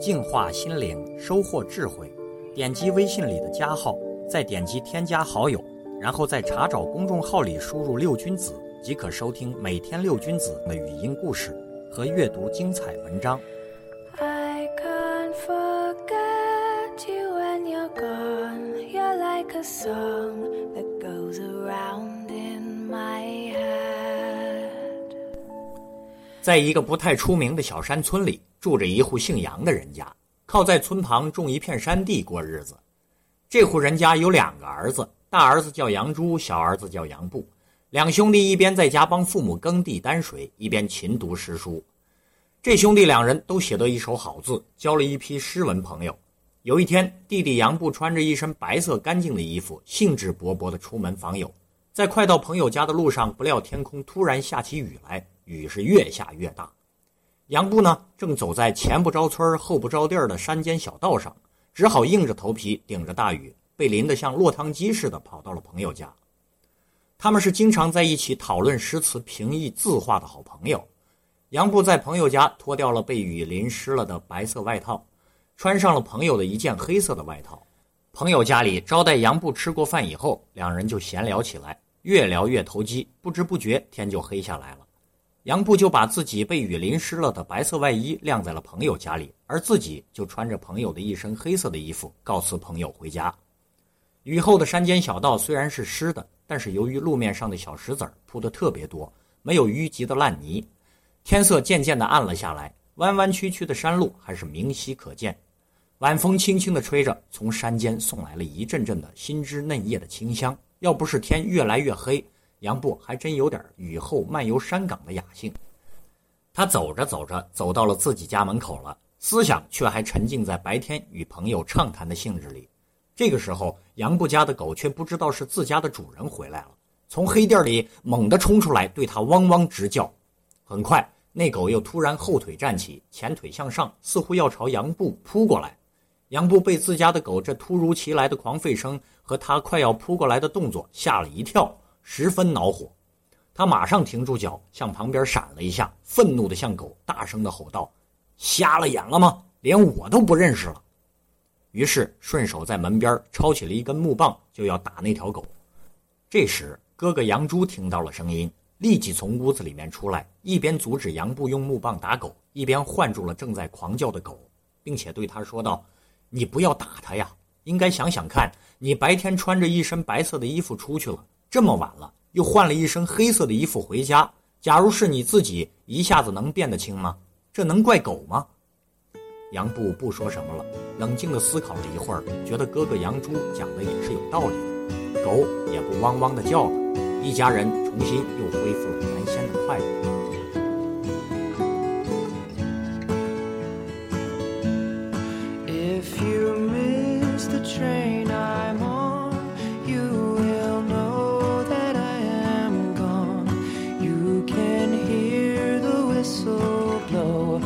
净化心灵，收获智慧。点击微信里的加号，再点击添加好友，然后在查找公众号里输入“六君子”，即可收听每天六君子的语音故事和阅读精彩文章。I can't forget you when you're gone. You're like a song that goes around in my head. 在一个不太出名的小山村里，住着一户姓杨的人家，靠在村旁种一片山地过日子。这户人家有两个儿子，大儿子叫杨朱，小儿子叫杨布。两兄弟一边在家帮父母耕地担水，一边勤读诗书。这兄弟两人都写得一手好字，交了一批诗文朋友。有一天，弟弟杨布穿着一身白色干净的衣服，兴致勃勃地出门访友。在快到朋友家的路上，不料天空突然下起雨来，雨是越下越大。杨布呢，正走在前不着村后不着地儿的山间小道上，只好硬着头皮顶着大雨，被淋得像落汤鸡似的，跑到了朋友家。他们是经常在一起讨论诗词、评议字画的好朋友。杨布在朋友家脱掉了被雨淋湿了的白色外套，穿上了朋友的一件黑色的外套。朋友家里招待杨布吃过饭以后，两人就闲聊起来，越聊越投机，不知不觉天就黑下来了。杨布就把自己被雨淋湿了的白色外衣晾在了朋友家里，而自己就穿着朋友的一身黑色的衣服，告辞朋友回家。雨后的山间小道虽然是湿的，但是由于路面上的小石子铺的特别多，没有淤积的烂泥。天色渐渐的暗了下来，弯弯曲曲的山路还是明晰可见。晚风轻轻地吹着，从山间送来了一阵阵的新枝嫩叶的清香。要不是天越来越黑，杨布还真有点雨后漫游山岗的雅兴。他走着走着，走到了自己家门口了，思想却还沉浸在白天与朋友畅谈的兴致里。这个时候，杨布家的狗却不知道是自家的主人回来了，从黑店里猛地冲出来，对他汪汪直叫。很快，那狗又突然后腿站起，前腿向上，似乎要朝杨布扑过来。杨布被自家的狗这突如其来的狂吠声和他快要扑过来的动作吓了一跳，十分恼火。他马上停住脚，向旁边闪了一下，愤怒地向狗大声地吼道：“瞎了眼了吗？连我都不认识了！”于是顺手在门边抄起了一根木棒，就要打那条狗。这时，哥哥杨朱听到了声音，立即从屋子里面出来，一边阻止杨布用木棒打狗，一边唤住了正在狂叫的狗，并且对他说道。你不要打他呀！应该想想看，你白天穿着一身白色的衣服出去了，这么晚了又换了一身黑色的衣服回家。假如是你自己，一下子能辨得清吗？这能怪狗吗？杨布不说什么了，冷静地思考了一会儿，觉得哥哥杨朱讲的也是有道理的，狗也不汪汪地叫了，一家人重新又恢复了原先的快乐。whistle blow